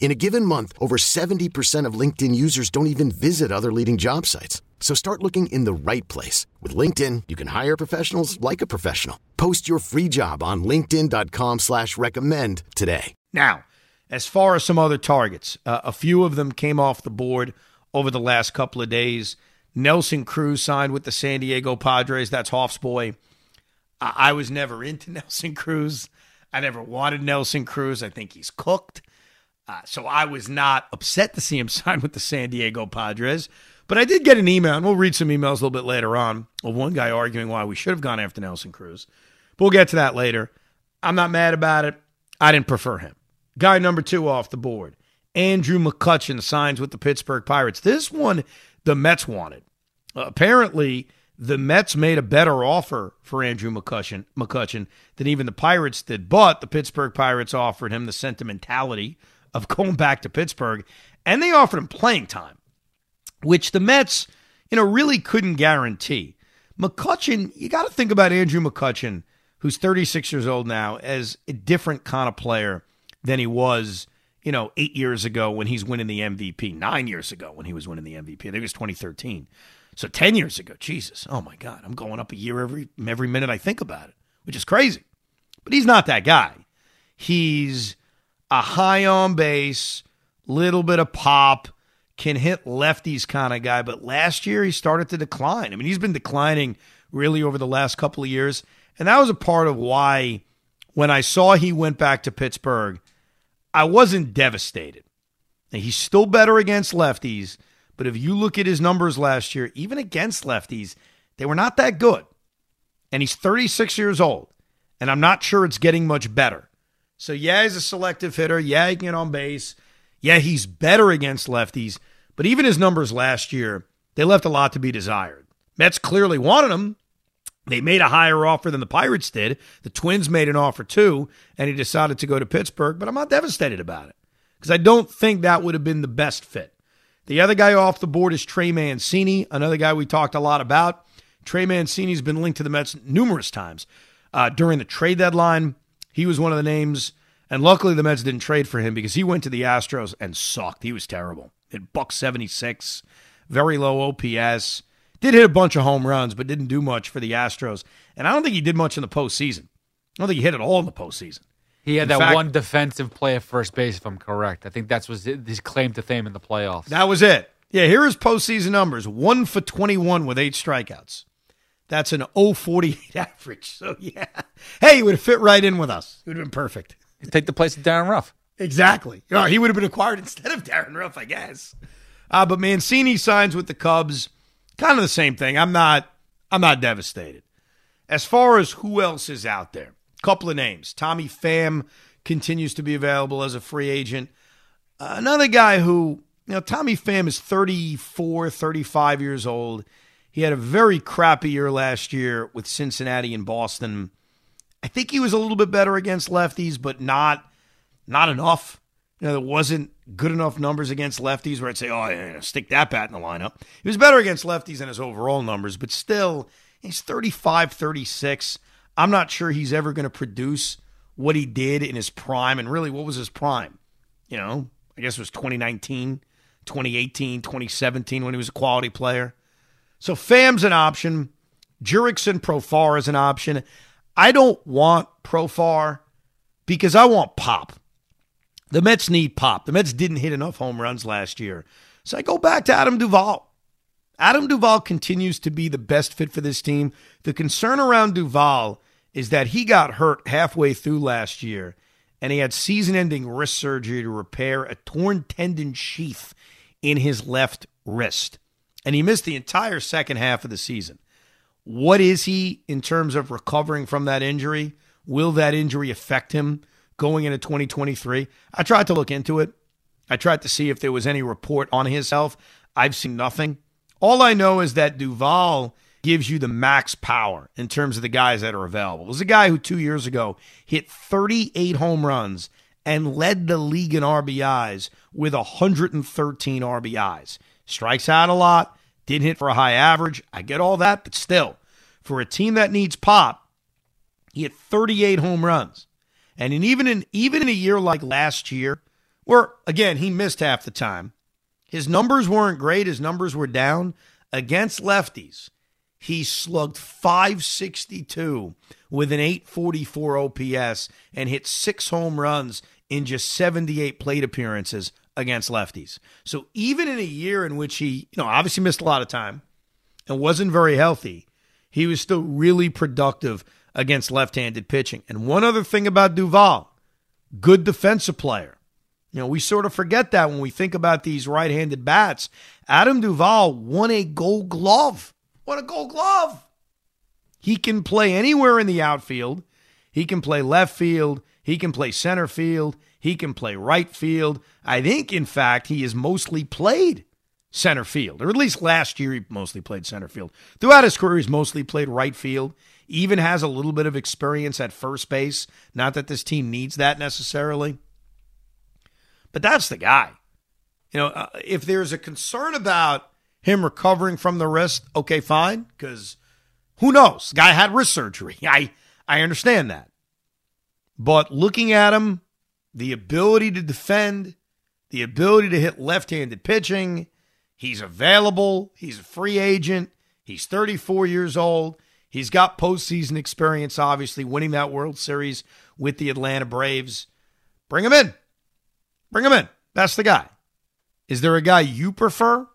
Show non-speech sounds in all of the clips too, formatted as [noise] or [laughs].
In a given month, over 70% of LinkedIn users don't even visit other leading job sites. So start looking in the right place. With LinkedIn, you can hire professionals like a professional. Post your free job on linkedin.com slash recommend today. Now, as far as some other targets, uh, a few of them came off the board over the last couple of days. Nelson Cruz signed with the San Diego Padres. That's Hoff's boy. I, I was never [laughs] into Nelson Cruz. I never wanted Nelson Cruz. I think he's cooked. Uh, so I was not upset to see him [laughs] sign with the San Diego Padres. But I did get an email, and we'll read some emails a little bit later on of one guy arguing why we should have gone after Nelson Cruz. But we'll get to that later. I'm not mad about it. I didn't prefer him. Guy number two off the board. Andrew McCutchen signs with the Pittsburgh Pirates. This one the Mets wanted. Uh, apparently, the Mets made a better offer for Andrew McCutchen, McCutchen than even the Pirates did, but the Pittsburgh Pirates offered him the sentimentality of going back to Pittsburgh, and they offered him playing time, which the Mets, you know, really couldn't guarantee. McCutchen, you got to think about Andrew McCutchen, who's 36 years old now, as a different kind of player than he was, you know, eight years ago when he's winning the MVP, nine years ago when he was winning the MVP. I think it was 2013. So 10 years ago, Jesus, oh my God, I'm going up a year every every minute I think about it, which is crazy. But he's not that guy. He's a high on base, little bit of pop, can hit lefties kind of guy. But last year he started to decline. I mean, he's been declining really over the last couple of years. And that was a part of why when I saw he went back to Pittsburgh, I wasn't devastated. He's still better against lefties, but if you look at his numbers last year, even against lefties, they were not that good. And he's 36 years old, and I'm not sure it's getting much better. So, yeah, he's a selective hitter. Yeah, he can get on base. Yeah, he's better against lefties. But even his numbers last year, they left a lot to be desired. Mets clearly wanted him. They made a higher offer than the Pirates did. The Twins made an offer too, and he decided to go to Pittsburgh. But I'm not devastated about it because I don't think that would have been the best fit. The other guy off the board is Trey Mancini, another guy we talked a lot about. Trey Mancini's been linked to the Mets numerous times uh, during the trade deadline. He was one of the names, and luckily the Mets didn't trade for him because he went to the Astros and sucked. He was terrible. Hit buck 76, very low OPS. Did hit a bunch of home runs, but didn't do much for the Astros. And I don't think he did much in the postseason. I don't think he hit it all in the postseason. He had In that fact- one defensive play at first base, if I'm correct. I think that's was his claim to fame in the playoffs. That was it. Yeah, here is postseason numbers. One for 21 with eight strikeouts. That's an 048 [laughs] average. So, yeah. Hey, he would have fit right in with us. It would have been perfect. Take the place of Darin Ruf. Exactly. Oh, he would have been acquired [laughs] instead of Darin Ruf, I guess. Uh, but Mancini signs with the Cubs. Kind of the same thing. I'm not I'm not devastated. As far as who else is out there, couple of names. Tommy Pham continues to be available as a free agent. Uh, another guy who, you know, Tommy Pham is 34, 35 years old. He had a very crappy year last year with Cincinnati and Boston. I think he was a little bit better against lefties, but not not enough. You know, there wasn't good enough numbers against lefties where I'd say, oh, yeah, stick that bat in the lineup. He was better against lefties than his overall numbers, but still, he's 35, 36. I'm not sure he's ever going to produce what he did in his prime. And really, what was his prime? You know, I guess it was 2019, 2018, 2017 when he was a quality player. So Pham's an option. Jurickson Profar is an option. I don't want Profar because I want pop. The Mets need pop. The Mets didn't hit enough home runs last year. So I go back to Adam Duvall. Adam Duvall continues to be the best fit for this team. The concern around Duvall is that he got hurt halfway through last year and he had season ending wrist surgery to repair a torn tendon sheath in his left wrist. And he missed the entire second half of the season. What is he in terms of recovering from that injury? Will that injury affect him going into 2023? I tried to look into it. I tried to see if there was any report on his health. I've seen nothing. All I know is that Duvall gives you the max power in terms of the guys that are available. It was a guy who two years ago hit 38 home runs and led the league in RBIs with 113 RBIs. Strikes out a lot, didn't hit for a high average. I get all that, but still, for a team that needs pop, he hit 38 home runs. And in even in even in a year like last year, where again he missed half the time, his numbers weren't great. His numbers were down against lefties. He slugged 562 with an 844 OPS and hit six home runs in just 78 plate appearances against lefties. So even in a year in which he, you know, obviously missed a lot of time and wasn't very healthy, he was still really productive against left-handed pitching. And one other thing about Duvall, good defensive player. You know, we sort of forget that when we think about these right-handed bats. Adam Duvall won a gold glove Won a gold glove. He can play anywhere in the outfield. He can play left field. He can play center field. He can play right field. I think, in fact, he has mostly played center field, or at least last year he mostly played center field. Throughout his career, he's mostly played right field. Even has a little bit of experience at first base. Not that this team needs that necessarily, but that's the guy. You know, uh, if there's a concern about him recovering from the wrist, okay, fine, because who knows? Guy had wrist surgery. [laughs] I I understand that. But looking at him, the ability to defend, the ability to hit left-handed pitching, he's available, he's a free agent, he's 34 years old. He's got postseason experience, obviously, winning that World Series with the Atlanta Braves. Bring him in. Bring him in. That's the guy. Is there a guy you prefer?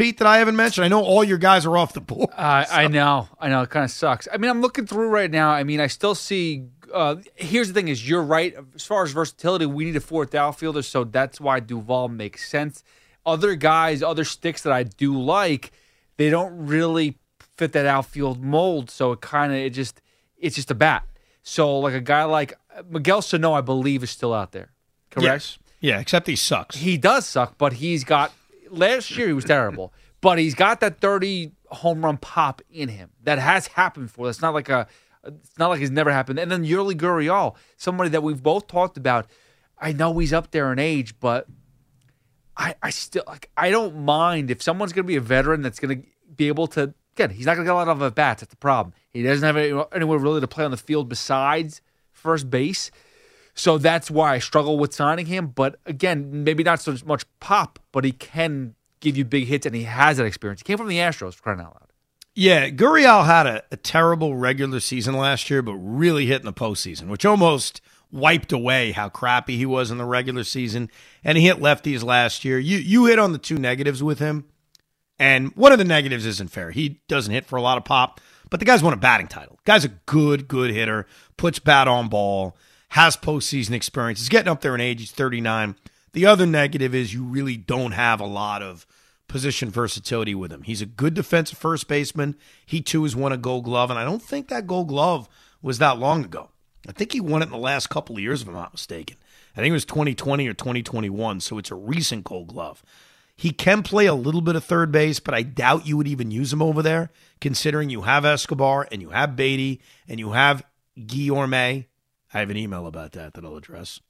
Pete, that I haven't mentioned? I know all your guys are off the board. Uh, so. I know, I know. It kind of sucks. I mean, I'm looking through right now. I mean, I still see. Uh, here's the thing: is you're right. As far as versatility, we need a fourth outfielder, so that's why Duvall makes sense. Other guys, other sticks that I do like, they don't really fit that outfield mold. So it kind of it just it's just a bat. So like a guy like Miguel Sano, I believe, is still out there. Correct. Yes. Yeah, except he sucks. He does suck, but he's got last year he was terrible, but he's got that 30 home run pop in him. That has happened before. It's not like a it's not like it's never happened. And then Yuli Gurriel, somebody that we've both talked about. I know he's up there in age, but I I still like I don't mind if someone's going to be a veteran that's going to be able to again, he's not going to get a lot of at bats. That's the problem. He doesn't have anywhere really to play on the field besides first base. So that's why I struggle with signing him. But again, maybe not so much pop, but he can give you big hits, and he has that experience. He came from the Astros, for crying out loud. Yeah, Gurriel had a, a terrible regular season last year, but really hit in the postseason, which almost wiped away how crappy he was in the regular season. And he hit lefties last year. You you hit on the two negatives with him, and one of the negatives isn't fair. He doesn't hit for a lot of pop, but the guy's won a batting title. Guy's a good good hitter, puts bat on ball has postseason experience. He's getting up there in age. He's 39. The other negative is you really don't have a lot of position versatility with him. He's a good defensive first baseman. He too has won a gold glove, and I don't think that gold glove was that long ago. I think he won it in the last couple of years, if I'm not mistaken. I think it was 2020 or 2021, so it's a recent gold glove. He can play a little bit of third base, but I doubt you would even use him over there, considering you have Escobar and you have Baty and you have Guillorme I have an email about that that I'll address.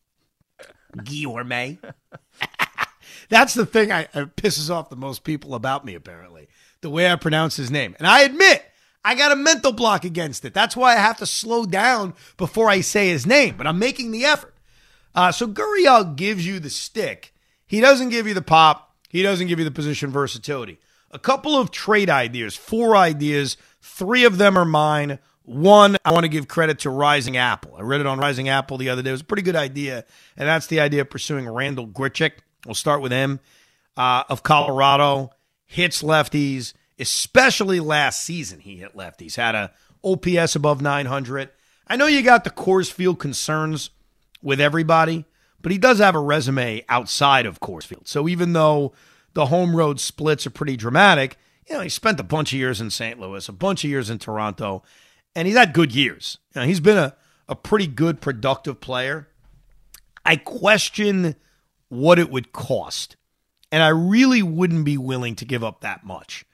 Guillaume. [laughs] That's the thing I, I pisses off the most people about me, apparently. The way I pronounce his name. And I admit, I got a mental block against it. That's why I have to slow down before I say his name, but I'm making the effort. Uh, so Gurriel gives you the stick. He doesn't give you the pop. He doesn't give you the position versatility. A couple of trade ideas, four ideas. Three of them are mine. One, I want to give credit to Rising Apple. I read it on Rising Apple the other day. It was a pretty good idea, and that's the idea of pursuing Randall Grichuk. We'll start with him uh, of Colorado. Hits lefties, especially last season. He hit lefties. Had a OPS above 900. I know you got the Coors Field concerns with everybody, but he does have a resume outside of Coors Field. So even though the home road splits are pretty dramatic, you know, he spent a bunch of years in St. Louis, a bunch of years in Toronto, and he's had good years. He's been a, a pretty good, productive player. I question what it would cost, and I really wouldn't be willing to give up that much.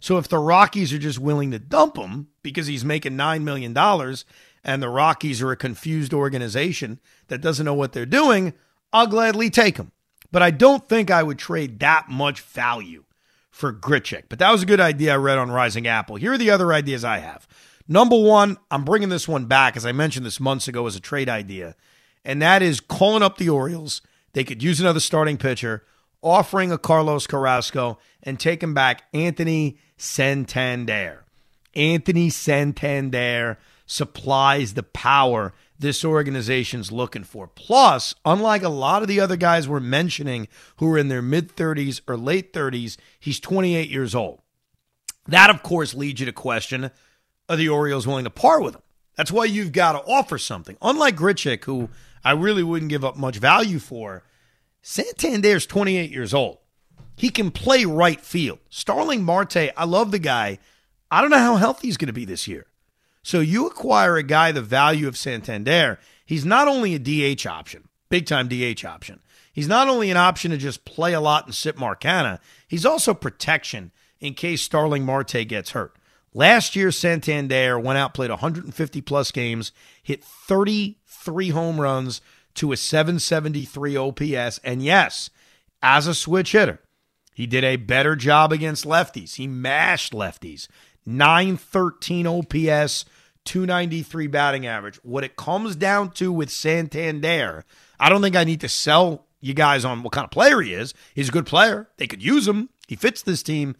So if the Rockies are just willing to dump him because he's making $9 million and the Rockies are a confused organization that doesn't know what they're doing, I'll gladly take him. But I don't think I would trade that much value for Grichuk. But that was a good idea I read on Rising Apple. Here are the other ideas I have. Number one, I'm bringing this one back, as I mentioned this months ago, as a trade idea, and that is calling up the Orioles. They could use another starting pitcher, offering a Carlos Carrasco, and taking back Anthony Santander. Anthony Santander supplies the power this organization's looking for. Plus, unlike a lot of the other guys we're mentioning who are in their mid 30s or late 30s, he's 28 years old. That, of course, leads you to question are the Orioles willing to part with him? That's why you've got to offer something. Unlike Grichuk, who I really wouldn't give up much value for, Santander's 28 years old. He can play right field. Starling Marte, I love the guy. I don't know how healthy he's going to be this year. So you acquire a guy the value of Santander. He's not only a DH option, big time DH option. He's not only an option to just play a lot and sit Mark Canha, he's also protection in case Starling Marte gets hurt. Last year, Santander went out, played 150 plus games, hit 33 home runs to a 773 OPS. And yes, as a switch hitter, he did a better job against lefties. He mashed lefties. 913 OPS, 293 batting average. What it comes down to with Santander, I don't think I need to sell you guys on what kind of player he is. He's a good player. They could use him. He fits this team.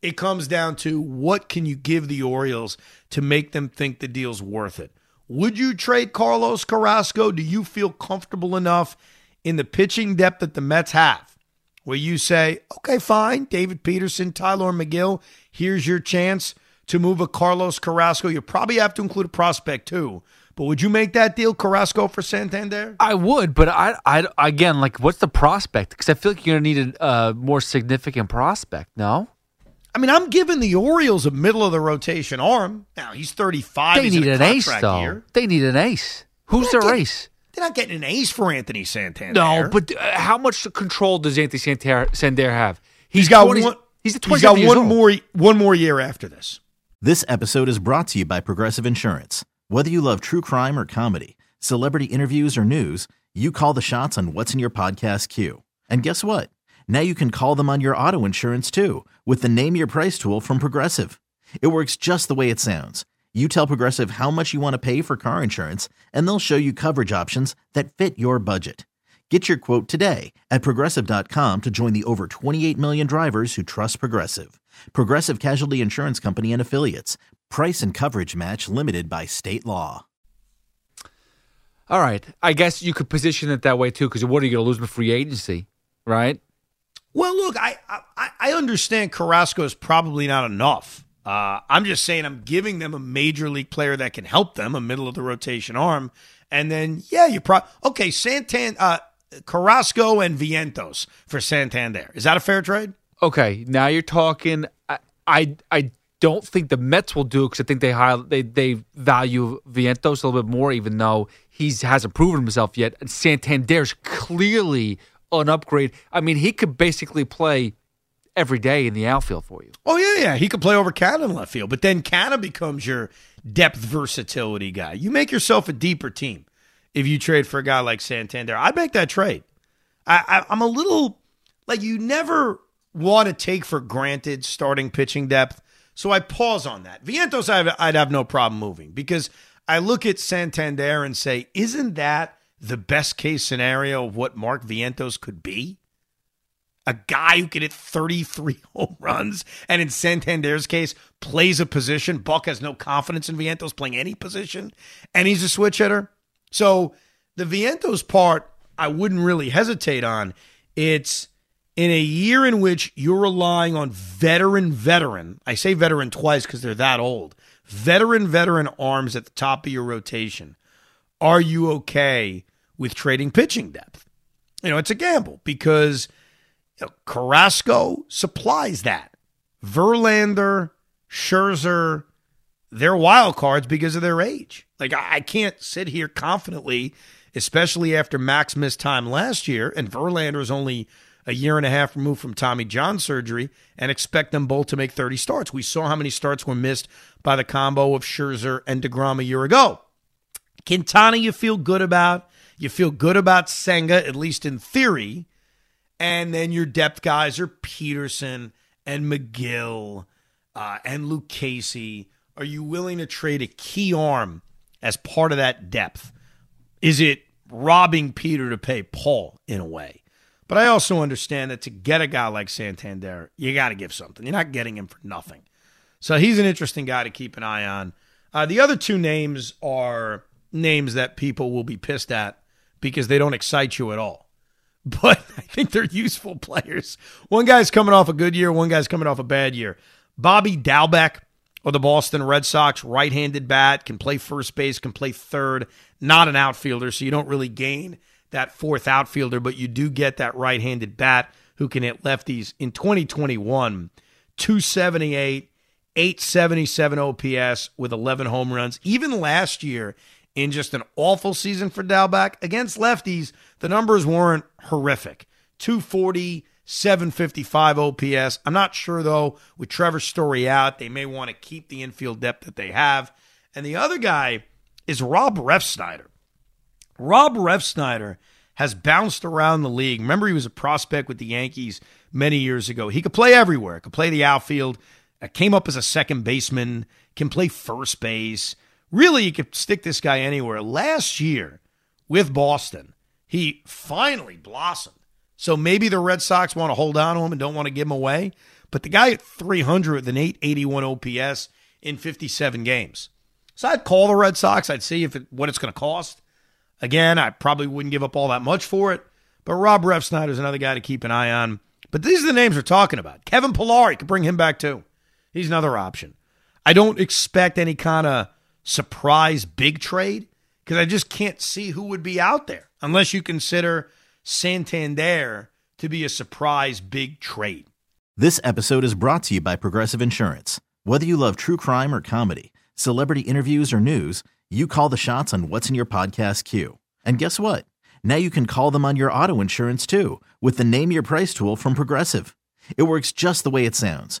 It comes down to what can you give the Orioles to make them think the deal's worth it. Would you trade Carlos Carrasco? Do you feel comfortable enough in the pitching depth that the Mets have where you say, okay, fine, David Peterson, Tylor Megill, here's your chance to move a Carlos Carrasco? You probably have to include a prospect too. But would you make that deal, Carrasco for Santander? I would, but I, I again, like, what's the prospect? Because I feel like you're gonna need a uh, more significant prospect. No, I mean, I'm giving the Orioles a middle of the rotation arm. Now he's 35. they he's need an ace though. year. They need an ace. Who's They're their not ace? They're not getting an ace for Anthony Santander. No, but uh, how much control does Anthony Santer- Santander have? he's got 20 one. He's a he's got years one old. more one more year after this. This episode is brought to you by Progressive Insurance. Whether you love true crime or comedy, celebrity interviews or news, you call the shots on what's in your podcast queue. And guess what? Now you can call them on your auto insurance too with the Name Your Price tool from Progressive. It works just the way it sounds. You tell Progressive how much you want to pay for car insurance, and they'll show you coverage options that fit your budget. Get your quote today at progressive.com to join the over 28 million drivers who trust Progressive. Progressive Casualty Insurance Company and Affiliates. Price and coverage match limited by state law. All right, I guess you could position it that way too. Because what are you going to lose in free agency, right? Well, look, I I, I understand Carrasco is probably not enough. Uh, I'm just saying I'm giving them a major league player that can help them, a middle of the rotation arm, and then yeah, you probably okay Santan uh, Carrasco and Vientos for Santander. Is that a fair trade? Okay, now you're talking. I I, I don't think the Mets will do because I think they high, they they value Vientos a little bit more, even though he's hasn't proven himself yet. And Santander's clearly an upgrade. I mean, he could basically play every day in the outfield for you. Oh yeah, yeah, he could play over Canha in left field, but then Canha becomes your depth versatility guy. You make yourself a deeper team if you trade for a guy like Santander. I'd make that trade. I, I, I'm a little like you never want to take for granted starting pitching depth, so I pause on that. Vientos, I'd have no problem moving because I look at Santander and say, isn't that the best case scenario of what Mark Vientos could be? a guy who can hit 33 [laughs] home runs and in Santander's case plays a position. Buck has no confidence in Vientos playing any position and he's a switch hitter. So the Vientos part I wouldn't really hesitate on. It's in a year in which you're relying on veteran veteran. I say veteran twice cuz they're that old. Veteran veteran arms at the top of your rotation. Are you okay with trading pitching depth? You know, it's a gamble because you know, Carrasco supplies that. Verlander, Scherzer, they're wild cards because of their age. Like I, I can't sit here confidently, especially after Max missed time last year, and Verlander is only a year and a half removed from Tommy John surgery, and expect them both to make 30 starts. We saw how many starts were missed by the combo of Scherzer and DeGrom a year ago. Quintana, you feel good about. You feel good about Senga, at least in theory. And then your depth guys are Peterson and Megill uh, and Casey. Are you willing to trade a key arm as part of that depth? Is it robbing Peter to pay Paul in a way? But I also understand that to get a guy like Santander, you got to give something. You're not getting him for nothing. So he's an interesting guy to keep an eye on. Uh, the other two names are names that people will be pissed at because they don't excite you at all. [laughs] But I think they're useful players. One guy's coming off a good year, one guy's coming off a bad year. Bobby Dalbec of the Boston Red Sox, right handed bat, can play first base, can play third, not an outfielder, so you don't really gain that fourth outfielder, but you do get that right handed bat who can hit lefties in 2021. 278, 877 OPS with 11 home runs. Even last year, in just an awful season for Dalbec against lefties, the numbers weren't horrific. 240, 755 OPS. I'm not sure, though, with Trevor Story out, they may want to keep the infield depth that they have. And the other guy is Rob Refsnyder. Rob Refsnyder has bounced around the league. Remember, he was a prospect with the Yankees many years ago. He could play everywhere, could play the outfield, uh, came up as a second baseman, can play first base. Really, you could stick this guy anywhere. Last year with Boston, he finally blossomed. So maybe the Red Sox want to hold on to him and don't want to give him away. But the guy at 300 with an 881 OPS in 57 games. So I'd call the Red Sox. I'd see if it, what it's going to cost. Again, I probably wouldn't give up all that much for it. But Rob Refsnyder is another guy to keep an eye on. But these are the names we're talking about. Kevin Pillar could bring him back too. He's another option. I don't expect any kind of surprise big trade because I just can't see who would be out there unless you consider Santander to be a surprise big trade. This episode is brought to you by Progressive Insurance. Whether you love true crime or comedy, celebrity interviews or news, you call the shots on what's in your podcast queue. And guess what? Now you can call them on your auto insurance too with the Name Your Price tool from Progressive. It works just the way it sounds.